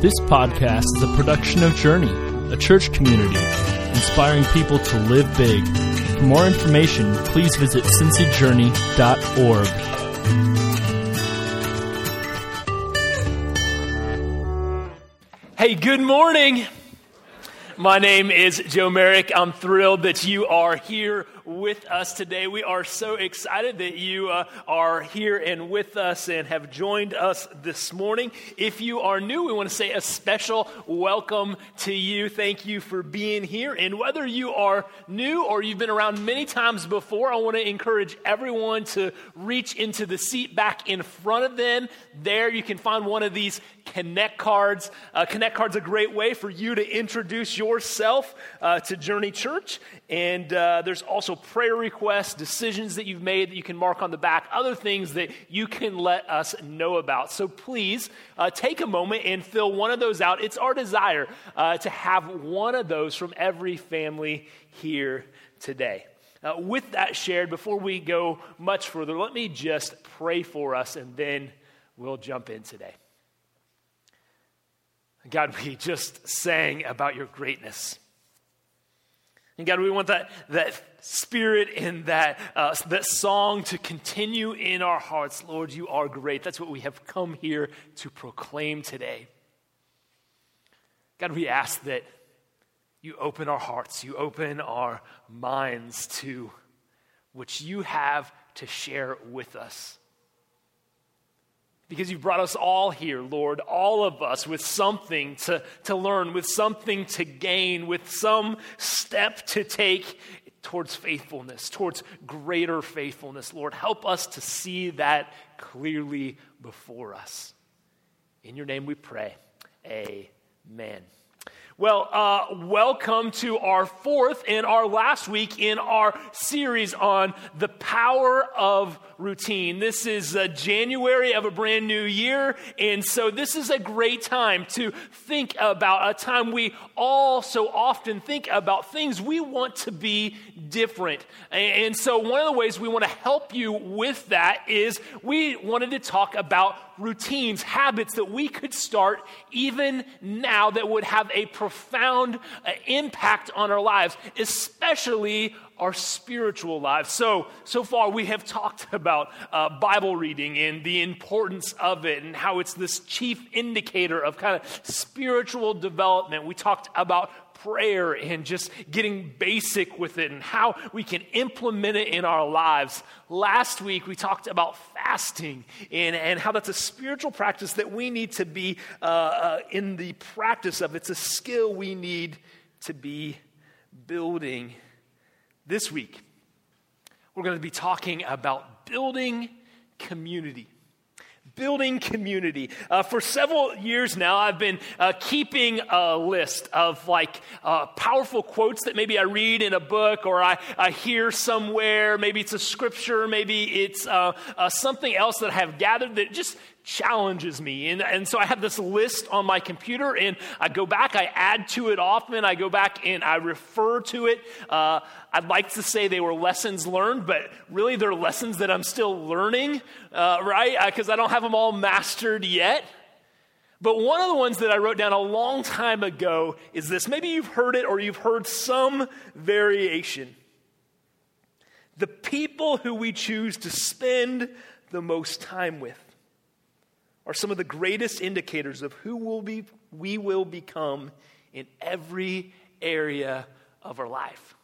This podcast is a production of Journey, a church community inspiring people to live big. For more information, please visit cincyjourney.org. Hey, good morning. My name is Joe Merrick. I'm thrilled that you are here with us today. We are so excited that you uh, are here and with us and have joined us this morning. If you are new, we want to say a special welcome to you. Thank you for being here. And whether you are new or you've been around many times before, I want to encourage everyone to reach into the seat back in front of them. There you can find one of these Connect cards. Uh, Connect cards a great way for you to introduce yourself uh, to Journey Church. And uh, there's also prayer requests, decisions that you've made that you can mark on the back, other things that you can let us know about. So please uh, take a moment and fill one of those out. It's our desire uh, to have one of those from every family here today. Uh, with that shared, before we go much further, let me just pray for us and then we'll jump in today. God, we just sang about your greatness. And God, we want that, that spirit and that, uh, that song to continue in our hearts. Lord, you are great. That's what we have come here to proclaim today. God, we ask that you open our hearts, you open our minds to what you have to share with us because you've brought us all here, Lord, all of us, with something to, to learn, with something to gain, with some step to take towards faithfulness, towards greater faithfulness. Lord, help us to see that clearly before us. In your name we pray. Amen. Well, uh, welcome to our fourth and our last week in our series on the power of routine. This is uh, January of a brand new year, and so this is a great time to think about a time we all so often think about things we want to be different. And, and so, one of the ways we want to help you with that is we wanted to talk about routines, habits that we could start even now that would have a profound uh, impact on our lives, especially our spiritual lives. So, so far we have talked about uh, Bible reading and the importance of it and how it's this chief indicator of kind of spiritual development. We talked about prayer and just getting basic with it and how we can implement it in our lives. Last week, we talked about fasting and, and how that's a spiritual practice that we need to be uh, uh, in the practice of. It's a skill we need to be building. This week, we're going to be talking about building community building community. Uh, for several years now, I've been uh, keeping a list of like uh, powerful quotes that maybe I read in a book or I, I hear somewhere. Maybe it's a scripture, maybe it's uh, uh, something else that I have gathered that just challenges me. And, and so I have this list on my computer, and I go back, I add to it often, I go back and I refer to it. Uh, I'd like to say they were lessons learned, but really they're lessons that I'm still learning, uh, right? Because I don't have them all mastered yet. But one of the ones that I wrote down a long time ago is this. Maybe you've heard it or you've heard some variation. The people who we choose to spend the most time with are some of the greatest indicators of who will be, we will become in every area of our life.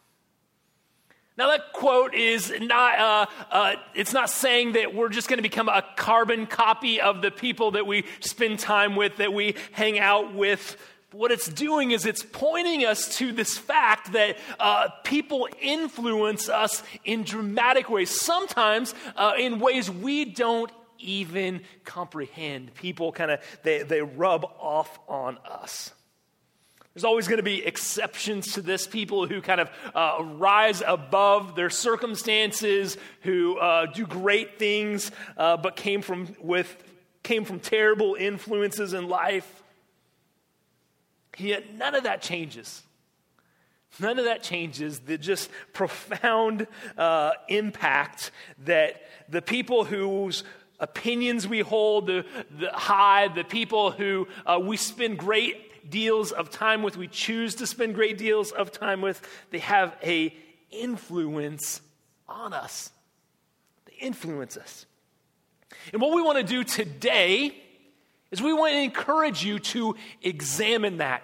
Now, that quote is not, uh, uh, it's not saying that we're just going to become a carbon copy of the people that we spend time with, that we hang out with. What it's doing is it's pointing us to this fact that uh, people influence us in dramatic ways, sometimes uh, in ways we don't even comprehend. People kind of, they, they rub off on us. There's always going to be exceptions to this people who kind of uh, rise above their circumstances, who uh, do great things, uh, but came from, with, came from terrible influences in life. Yet none of that changes. None of that changes the just profound uh, impact that the people whose opinions we hold the, the high, the people who uh, we spend great deals of time with, we choose to spend great deals of time with, they have a influence on us. They influence us. And what we want to do today is we want to encourage you to examine that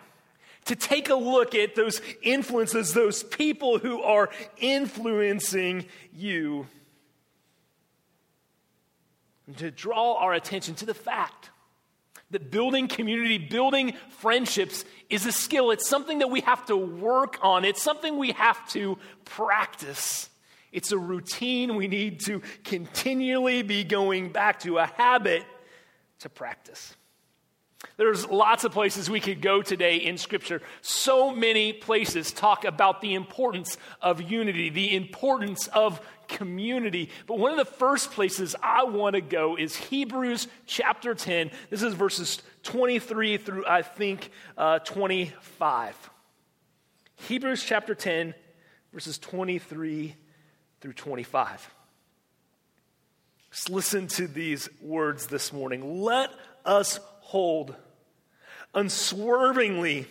to take a look at those influences, those people who are influencing you and to draw our attention to the fact that building community, building friendships is a skill. It's something that we have to work on, it's something we have to practice. It's a routine we need to continually be going back to, a habit to practice. There's lots of places we could go today in Scripture. So many places talk about the importance of unity, the importance of community. But one of the first places I want to go is Hebrews chapter 10. This is verses 23 through, I think, uh, 25. Hebrews chapter 10, verses 23 through 25. Just listen to these words this morning. Let us hold unswervingly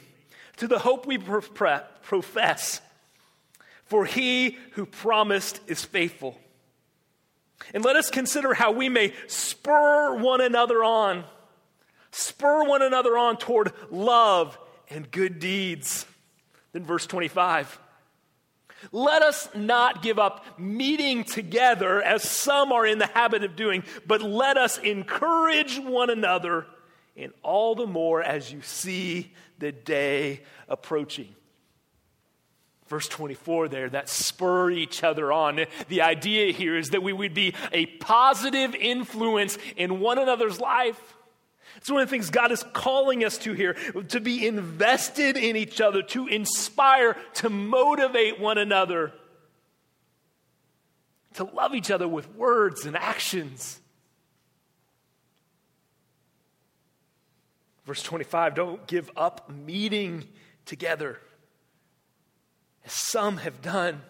to the hope we profess for he who promised is faithful. And let us consider how we may spur one another on, spur one another on toward love and good deeds. Then, verse 25. Let us not give up meeting together as some are in the habit of doing, but let us encourage one another, and all the more as you see the day approaching verse 24 there that spur each other on. The idea here is that we would be a positive influence in one another's life. It's one of the things God is calling us to here to be invested in each other, to inspire, to motivate one another, to love each other with words and actions. Verse 25 don't give up meeting together as some have done.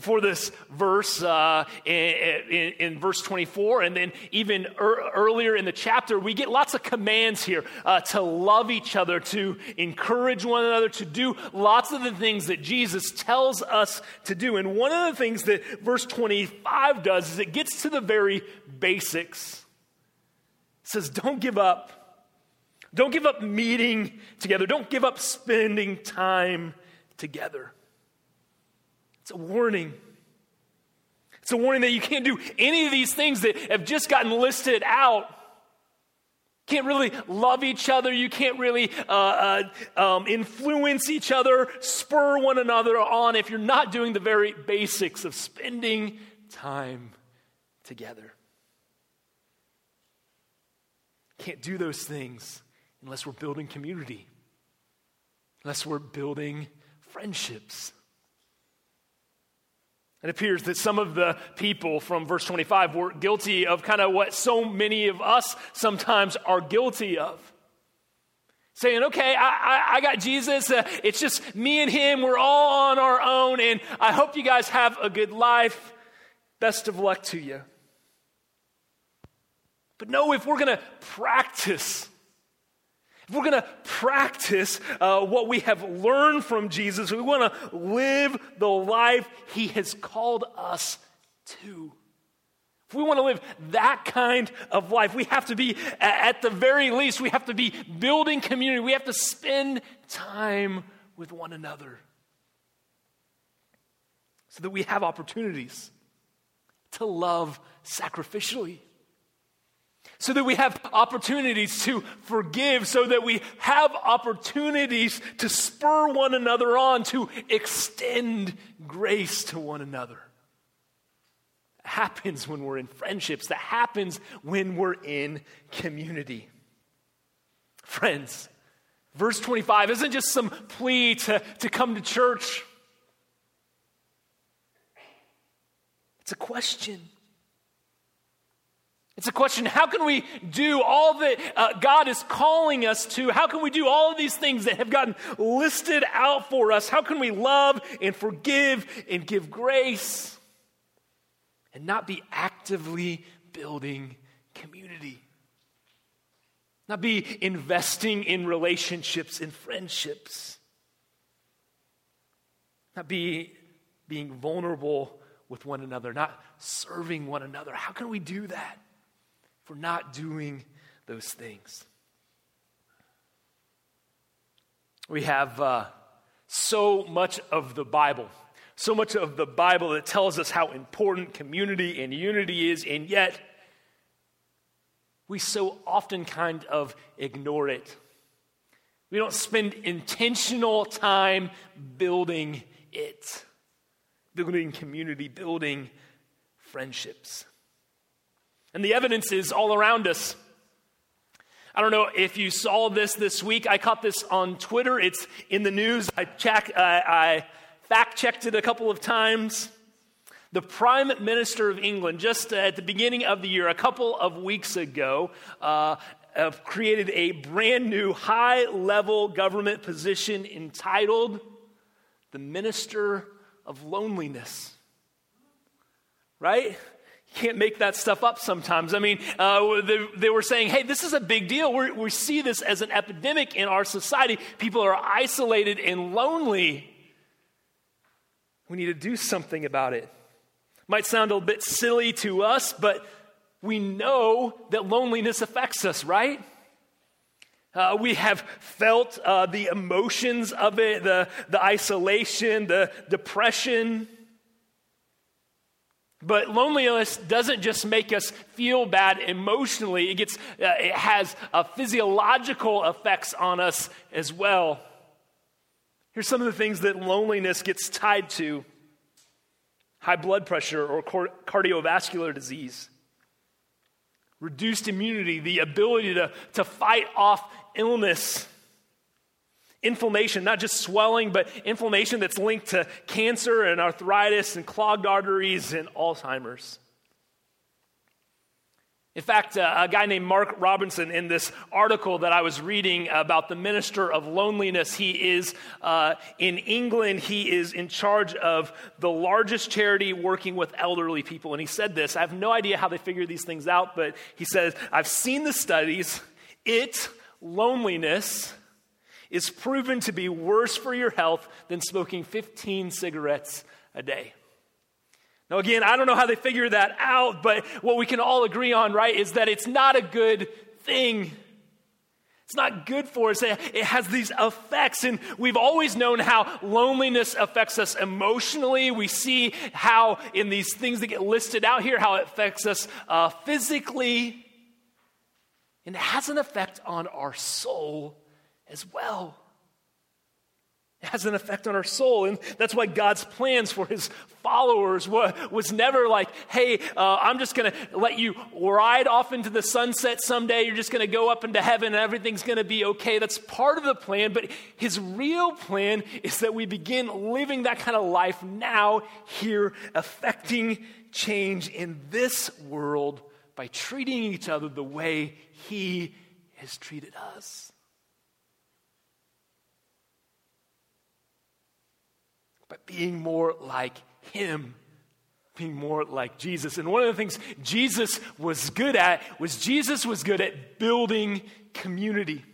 Before this verse, uh, in, in, in, verse 24, and then even er, earlier in the chapter, we get lots of commands here uh, to love each other, to encourage one another, to do lots of the things that Jesus tells us to do. And one of the things that verse 25 does is it gets to the very basics. It says, Don't give up. Don't give up meeting together. Don't give up spending time together. It's a warning. It's a warning that you can't do any of these things that have just gotten listed out. Can't really love each other. You can't really uh, uh, um, influence each other, spur one another on if you're not doing the very basics of spending time together. Can't do those things unless we're building community, unless we're building friendships. It appears that some of the people from verse 25 were guilty of kind of what so many of us sometimes are guilty of. Saying, okay, I, I, I got Jesus. Uh, it's just me and him. We're all on our own. And I hope you guys have a good life. Best of luck to you. But no, if we're going to practice we're going to practice uh, what we have learned from Jesus, we want to live the life he has called us to. If we want to live that kind of life, we have to be, at the very least, we have to be building community. We have to spend time with one another so that we have opportunities to love sacrificially so that we have opportunities to forgive, so that we have opportunities to spur one another on, to extend grace to one another. Happens when we're in friendships, that happens when we're in community. Friends, verse 25 isn't just some plea to, to come to church, it's a question. It's a question how can we do all that uh, God is calling us to? How can we do all of these things that have gotten listed out for us? How can we love and forgive and give grace? and not be actively building community. Not be investing in relationships, in friendships. Not be being vulnerable with one another, not serving one another. How can we do that we're not doing those things? We have uh, so much of the Bible, so much of the Bible that tells us how important community and unity is, and yet we so often kind of ignore it. We don't spend intentional time building it, building community, building friendships. And the evidence is all around us. I don't know if you saw this this week. I caught this on Twitter. It's in the news. I, check, I, I fact checked it a couple of times. The Prime Minister of England, just uh, at the beginning of the year, a couple of weeks ago, uh, uh created a brand new high level government position entitled the Minister of Loneliness. Right? Can't make that stuff up sometimes. I mean, uh, they, they, were saying, hey, this is a big deal. We're, we see this as an epidemic in our society. People are isolated and lonely. We need to do something about it. Might sound a little bit silly to us, but we know that loneliness affects us, right? Uh, we have felt uh, the emotions of it, the, the isolation, the depression. But loneliness doesn't just make us feel bad emotionally, it, gets, uh, it has uh, physiological effects on us as well. Here's some of the things that loneliness gets tied to. High blood pressure or cardiovascular disease, reduced immunity, the ability to, to fight off illness, inflammation, not just swelling, but inflammation that's linked to cancer and arthritis and clogged arteries and Alzheimer's. In fact, uh, a guy named Mark Robinson, in this article that I was reading about the minister of loneliness, he is uh, in England. He is in charge of the largest charity working with elderly people. And he said this I have no idea how they figure these things out, but he says, I've seen the studies. It, loneliness, is proven to be worse for your health than smoking 15 cigarettes a day. Now, again, I don't know how they figure that out, but what we can all agree on, right, is that it's not a good thing. It's not good for us. It has these effects, and we've always known how loneliness affects us emotionally. We see how, in these things that get listed out here, how it affects us uh, physically. And it has an effect on our soul as well. It has an effect on our soul. And that's why God's plans for his followers was never like, hey, uh, I'm just going to let you ride off into the sunset someday. You're just going to go up into heaven and everything's going to be okay. That's part of the plan. But his real plan is that we begin living that kind of life now, here, affecting change in this world by treating each other the way he has treated us. But being more like Him, being more like Jesus. And one of the things Jesus was good at was Jesus was good at building community.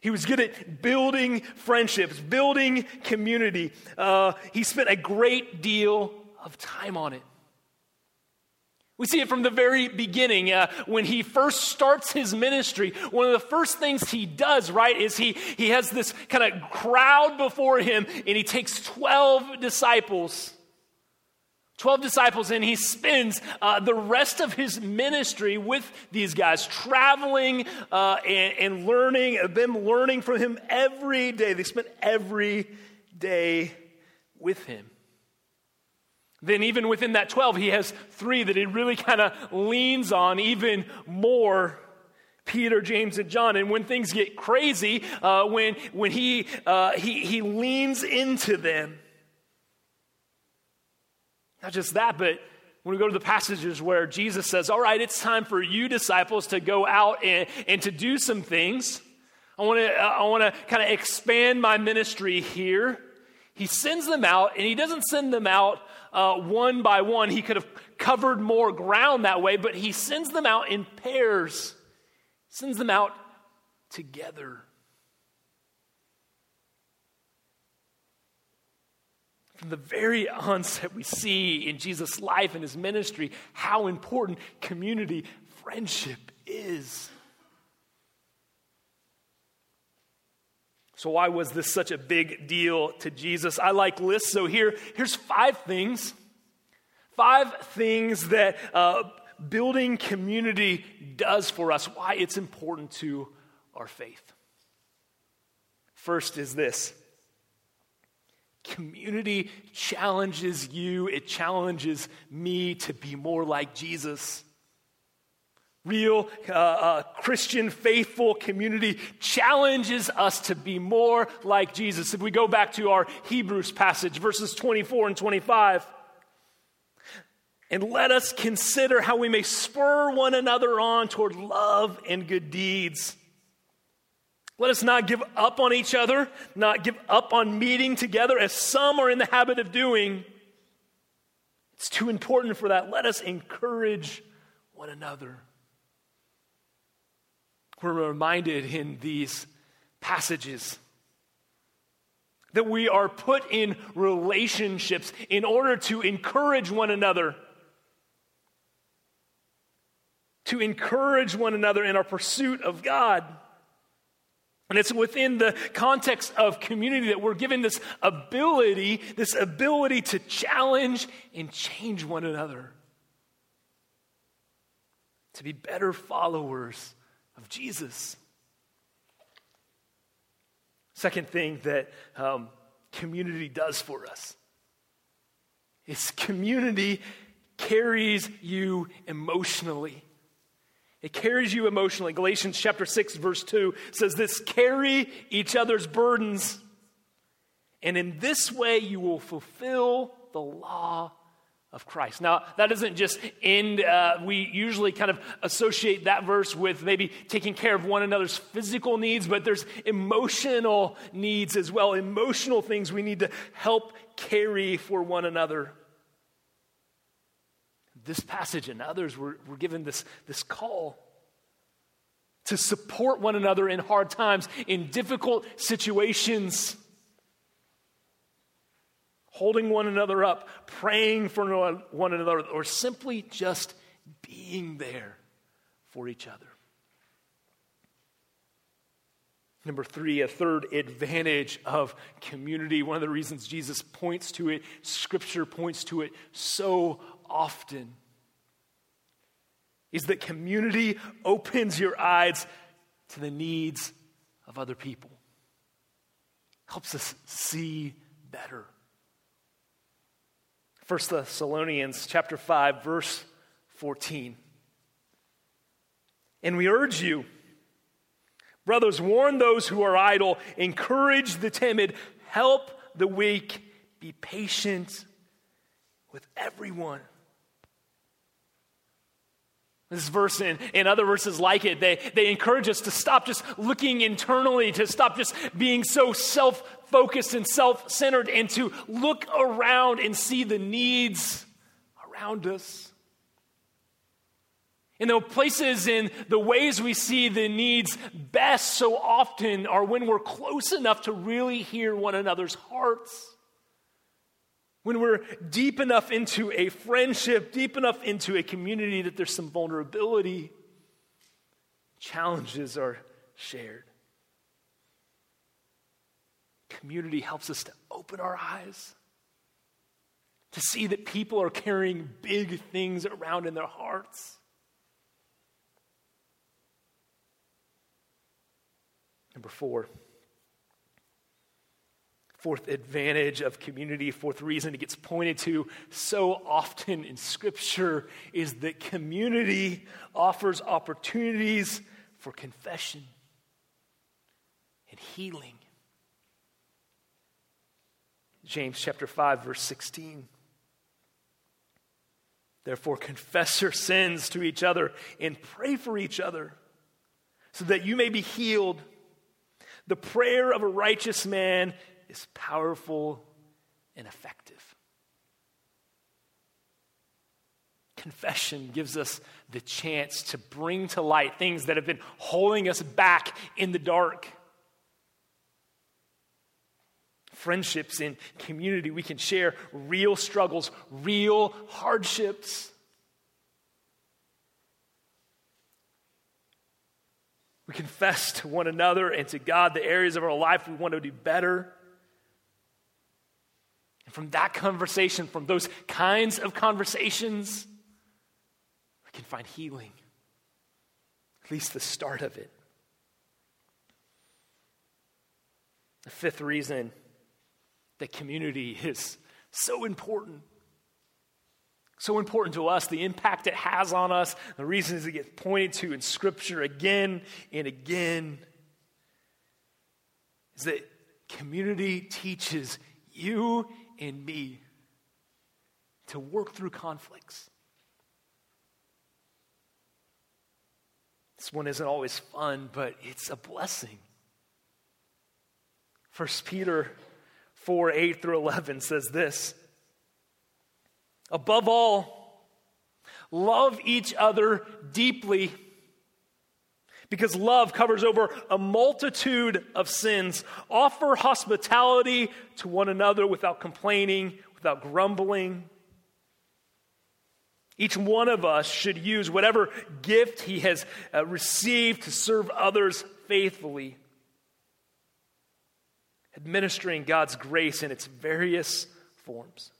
He was good at building friendships, building community. Uh, he spent a great deal of time on it. We see it from the very beginning. Uh, when he first starts his ministry, one of the first things he does, right, is he, he has this kind of crowd before him and he takes 12 disciples. 12 disciples, and he spends uh, the rest of his ministry with these guys, traveling uh, and, and learning, them learning from him every day. They spent every day with him. Then, even within that 12, he has three that he really kind of leans on even more Peter, James, and John. And when things get crazy, uh, when, when he, uh, he, he leans into them. Not just that, but when we go to the passages where Jesus says, All right, it's time for you disciples to go out and, and to do some things. I want to I want to kind of expand my ministry here. He sends them out, and he doesn't send them out uh, one by one. He could have covered more ground that way, but he sends them out in pairs, sends them out together. From the very onset, we see in Jesus' life and his ministry how important community friendship is. So, why was this such a big deal to Jesus? I like lists, so here, here's five things. Five things that uh, building community does for us, why it's important to our faith. First is this community challenges you, it challenges me to be more like Jesus. Real uh, uh, Christian faithful community challenges us to be more like Jesus. If we go back to our Hebrews passage, verses 24 and 25, and let us consider how we may spur one another on toward love and good deeds. Let us not give up on each other, not give up on meeting together as some are in the habit of doing. It's too important for that. Let us encourage one another. We're reminded in these passages that we are put in relationships in order to encourage one another. To encourage one another in our pursuit of God. And it's within the context of community that we're given this ability, this ability to challenge and change one another. To be better followers of Jesus. Second thing that um, community does for us is community carries you emotionally. It carries you emotionally. Galatians chapter 6, verse 2 says this carry each other's burdens, and in this way you will fulfill the law of Christ. Now, that doesn't just end, uh, we usually kind of associate that verse with maybe taking care of one another's physical needs, but there's emotional needs as well, emotional things we need to help carry for one another. This passage and others, we're, we're given this, this call to support one another in hard times, in difficult situations holding one another up, praying for one another, or simply just being there for each other. Number three, a third advantage of community. One of the reasons Jesus points to it, Scripture points to it so often, is that community opens your eyes to the needs of other people, helps us see better. 1 Thessalonians chapter 5 verse 14. And we urge you brothers warn those who are idle, encourage the timid, help the weak, be patient with everyone. This verse and, and other verses like it, they, they encourage us to stop just looking internally, to stop just being so self focused and self centered, and to look around and see the needs around us. And the places in the ways we see the needs best so often are when we're close enough to really hear one another's hearts. When we're deep enough into a friendship, deep enough into a community that there's some vulnerability, challenges are shared. Community helps us to open our eyes, to see that people are carrying big things around in their hearts. Number four. Fourth advantage of community, fourth reason it gets pointed to so often in Scripture is that community offers opportunities for confession and healing. James chapter 5, verse 16. Therefore, confess your sins to each other and pray for each other so that you may be healed. The prayer of a righteous man is powerful and effective. Confession gives us the chance to bring to light things that have been holding us back in the dark. Friendships in community, we can share real struggles, real hardships. We confess to one another and to God the areas of our life we want to do better. And from that conversation, from those kinds of conversations, we can find healing, at least the start of it. The fifth reason that community is so important. So important to us, the impact it has on us, the reasons it gets pointed to in Scripture again and again, is that community teaches you and me to work through conflicts. This one isn't always fun, but it's a blessing. 1 Peter 4 8 through 11 says this Above all, love each other deeply because love covers over a multitude of sins. Offer hospitality to one another without complaining, without grumbling. Each one of us should use whatever gift he has uh, received to serve others faithfully, administering God's grace in its various forms.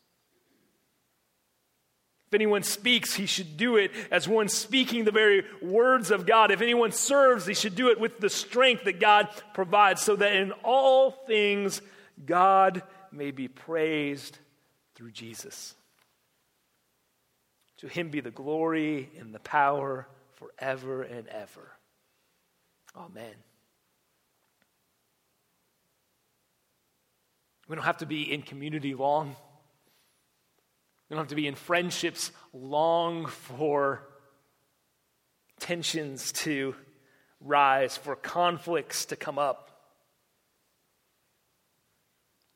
If anyone speaks, he should do it as one speaking the very words of God. If anyone serves, he should do it with the strength that God provides, so that in all things God may be praised through Jesus. To him be the glory and the power forever and ever. Amen. We don't have to be in community long. Don't have to be in friendships long for tensions to rise, for conflicts to come up.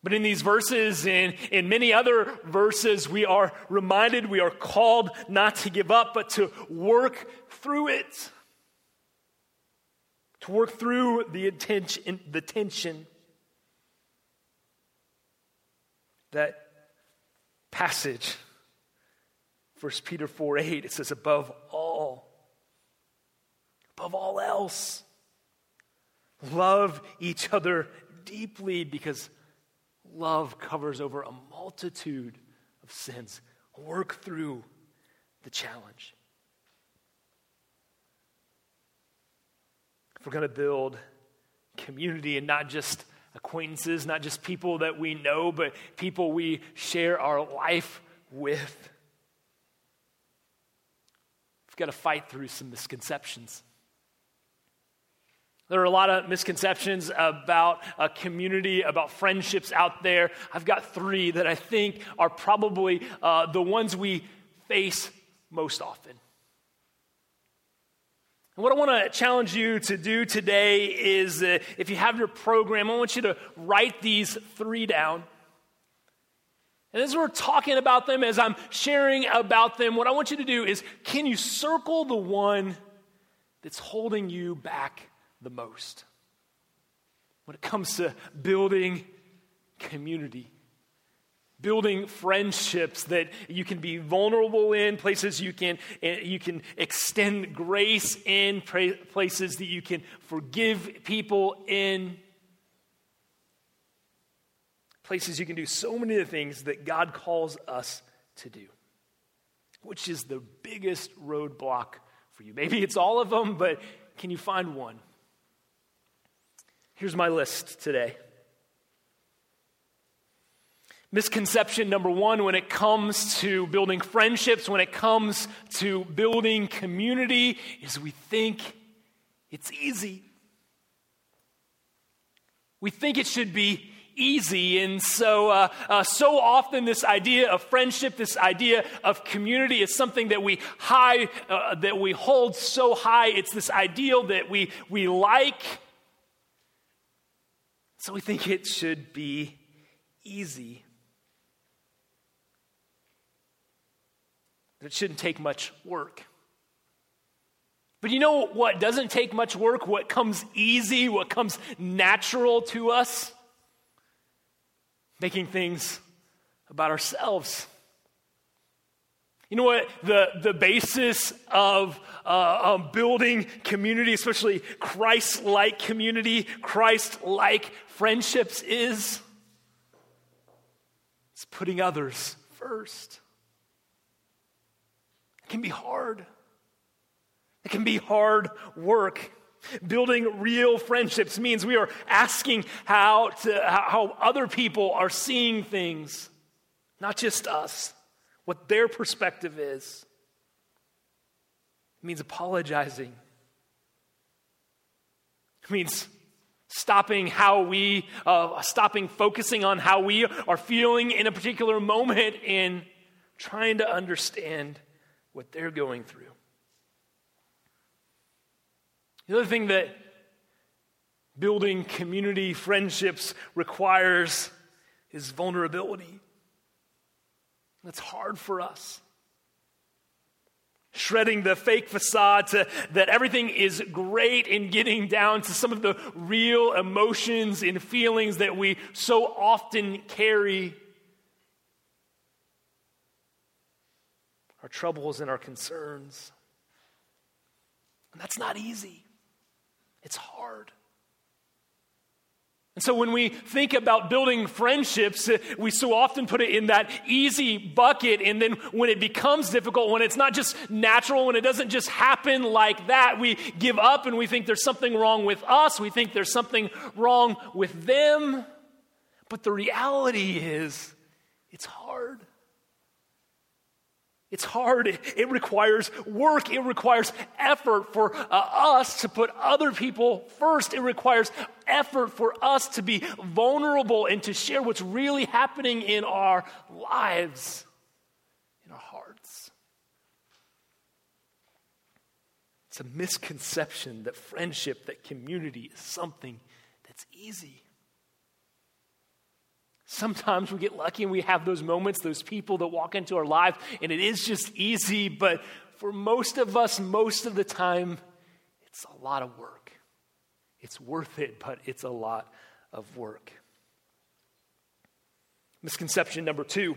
But in these verses and in many other verses, we are reminded, we are called not to give up, but to work through it. To work through the, attention, the tension. That passage, 1 Peter 4 8, it says, above all, above all else, love each other deeply because love covers over a multitude of sins. Work through the challenge. If we're going to build community and not just acquaintances, not just people that we know, but people we share our life with, we've got to fight through some misconceptions. There are a lot of misconceptions about a community, about friendships out there. I've got three that I think are probably uh, the ones we face most often. And what I want to challenge you to do today is uh, if you have your program, I want you to write these three down. And as we're talking about them, as I'm sharing about them, what I want you to do is can you circle the one that's holding you back the most when it comes to building community, building friendships that you can be vulnerable in, places you can, eh, you can extend grace in, places that you can forgive people in, places you can do so many of the things that God calls us to do. Which is the biggest roadblock for you? Maybe it's all of them, but can you find one? Here's my list today. Misconception number one when it comes to building friendships, when it comes to building community, is we think it's easy. We think it should be easy. And so, uh, uh, so often, this idea of friendship, this idea of community, is something that we high, uh, that we hold so high. It's this ideal that we we like. So we think it should be easy. It shouldn't take much work. But you know what doesn't take much work? What comes easy, what comes natural to us? Making things about ourselves. You know what? The, the basis of uh, um, building community, especially Christ like community, Christ like friendships, is? It's putting others first. It can be hard. It can be hard work. Building real friendships means we are asking how, to, how other people are seeing things, not just us what their perspective is. It means apologizing. It means stopping how we, uh, stopping focusing on how we are feeling in a particular moment and trying to understand what they're going through. The other thing that building community friendships requires is vulnerability. That's hard for us. Shredding the fake facade to that everything is great and getting down to some of the real emotions and feelings that we so often carry. Our troubles and our concerns. And that's not easy, it's hard. And so when we think about building friendships, uh, we so often put it in that easy bucket. And then when it becomes difficult, when it's not just natural, when it doesn't just happen like that, we give up and we think there's something wrong with us. We think there's something wrong with them. But the reality is, it's hard. It's hard. It requires work. It requires effort for uh, us to put other people first. It requires effort for us to be vulnerable and to share what's really happening in our lives, in our hearts. It's a misconception that friendship, that community is something that's easy. Sometimes we get lucky and we have those moments, those people that walk into our life, and it is just easy. But for most of us, most of the time, it's a lot of work. It's worth it, but it's a lot of work. Misconception number two.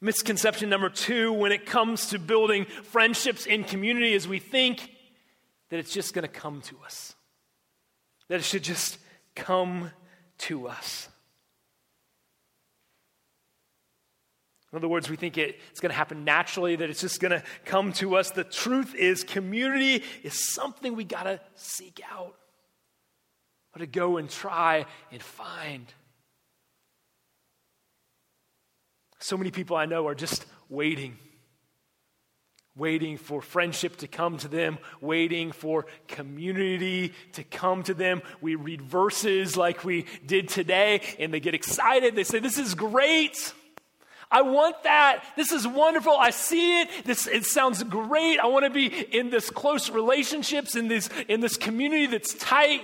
Misconception number two when it comes to building friendships in community is we think that it's just going to come to us, that it should just come to us. In other words, we think it, it's going to happen naturally, that it's just going to come to us. The truth is, community is something we got to seek out, or to go and try and find. So many people I know are just waiting waiting for friendship to come to them, waiting for community to come to them. We read verses like we did today, and they get excited. They say, This is great. I want that. This is wonderful. I see it. This it sounds great. I want to be in this close relationships in this in this community that's tight.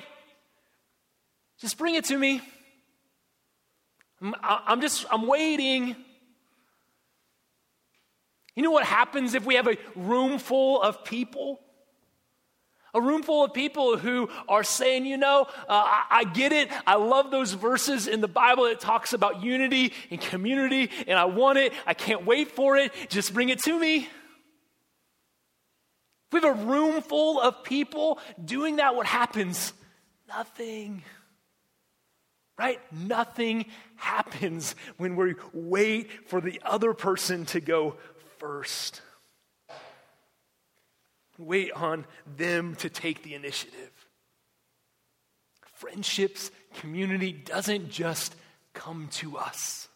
Just bring it to me. I'm, I'm just I'm waiting. You know what happens if we have a room full of people? A room full of people who are saying, you know, uh, I, I, get it. I love those verses in the Bible that talks about unity and community, and I want it. I can't wait for it. Just bring it to me. If we have a room full of people doing that, what happens? Nothing. Right? Nothing happens when we wait for the other person to go first. Wait on them to take the initiative. Friendships, community doesn't just come to us.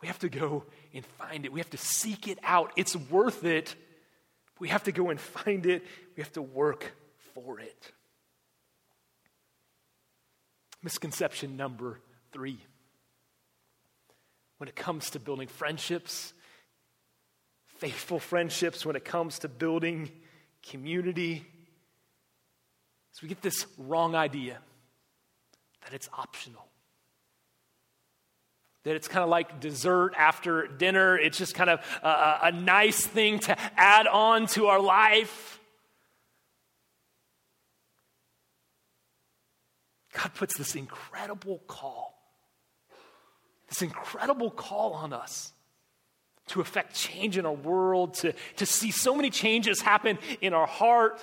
We have to go and find it. We have to seek it out. It's worth it. We have to go and find it. We have to work for it. Misconception number three. When it comes to building friendships, faithful friendships, when it comes to building community, is we get this wrong idea that it's optional. That it's kind of like dessert after dinner. It's just kind of a, a nice thing to add on to our life. God puts this incredible call, this incredible call on us to affect change in our world, to, to see so many changes happen in our heart,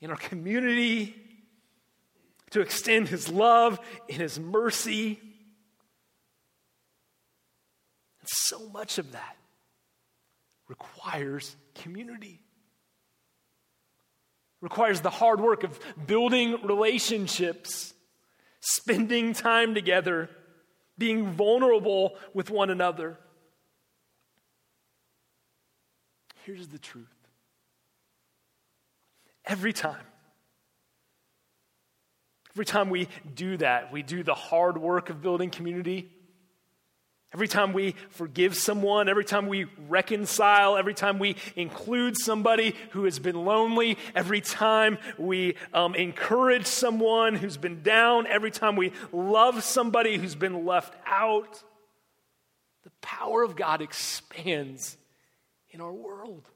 in our community, to extend His love and His mercy. And so much of that requires community requires the hard work of building relationships, spending time together, being vulnerable with one another. Here's the truth every time, every time we do that, we do the hard work of building community. Every time we forgive someone, every time we reconcile, every time we include somebody who has been lonely, every time we um, encourage someone who's been down, every time we love somebody who's been left out, the power of God expands in our world.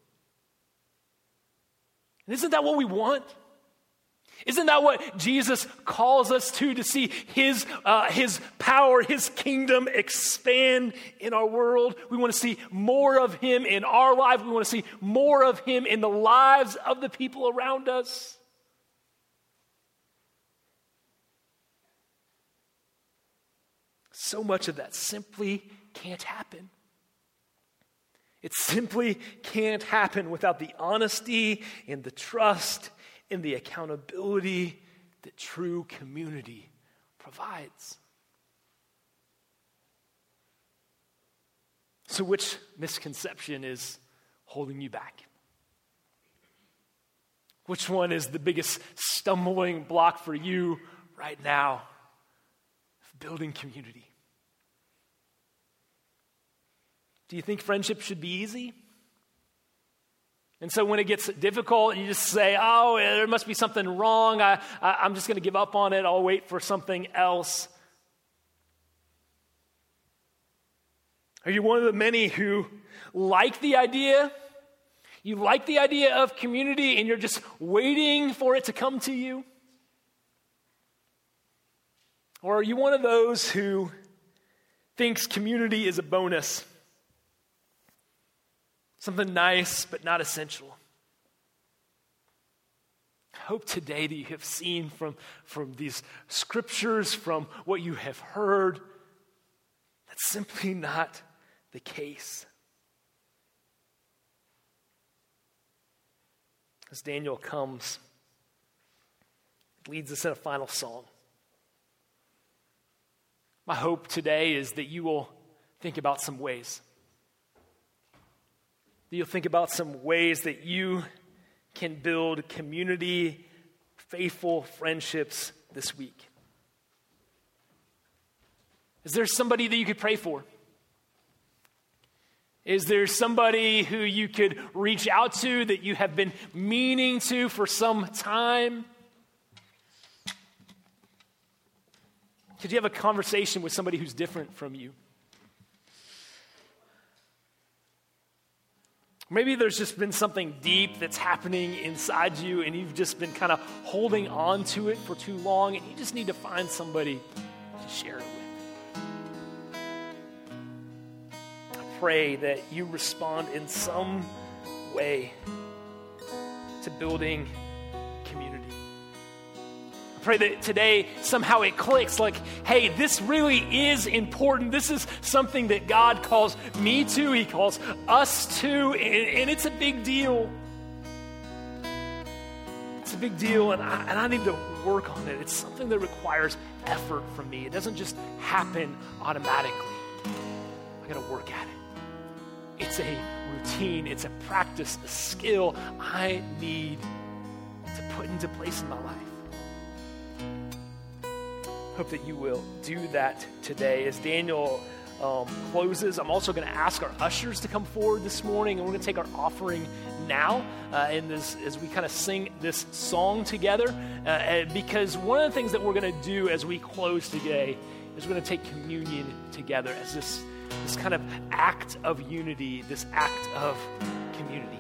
And isn't that what we want? Isn't that what Jesus calls us to, to see his, uh, his power, his kingdom expand in our world? We want to see more of him in our life. We want to see more of him in the lives of the people around us. So much of that simply can't happen. It simply can't happen without the honesty and the trust and the accountability that true community provides. So, which misconception is holding you back? Which one is the biggest stumbling block for you right now of building community? Do you think friendship should be easy? And so when it gets difficult, you just say, oh, there must be something wrong. I, I, am just going to give up on it. I'll wait for something else. Are you one of the many who like the idea? You like the idea of community and you're just waiting for it to come to you? Or are you one of those who thinks community is a bonus? Something nice but not essential. I hope today that you have seen from, from these scriptures, from what you have heard, that's simply not the case. As Daniel comes, leads us in a final song. My hope today is that you will think about some ways that you'll think about some ways that you can build community, faithful friendships this week. Is there somebody that you could pray for? Is there somebody who you could reach out to that you have been meaning to for some time? Could you have a conversation with somebody who's different from you? Maybe there's just been something deep that's happening inside you and you've just been kind of holding on to it for too long and you just need to find somebody to share it with. I pray that you respond in some way to building pray that today somehow it clicks like, hey, this really is important. This is something that God calls me to, He calls us to, and, and it's a big deal. It's a big deal, and I, and I need to work on it. It's something that requires effort from me. It doesn't just happen automatically. I got to work at it. It's a routine, it's a practice, a skill I need to put into place in my life hope that you will do that today. As Daniel um, closes, I'm also going to ask our ushers to come forward this morning, and we're going to take our offering now uh, this as we kind of sing this song together. Uh, because one of the things that we're going to do as we close today is we're going to take communion together as this, this kind of act of unity, this act of community.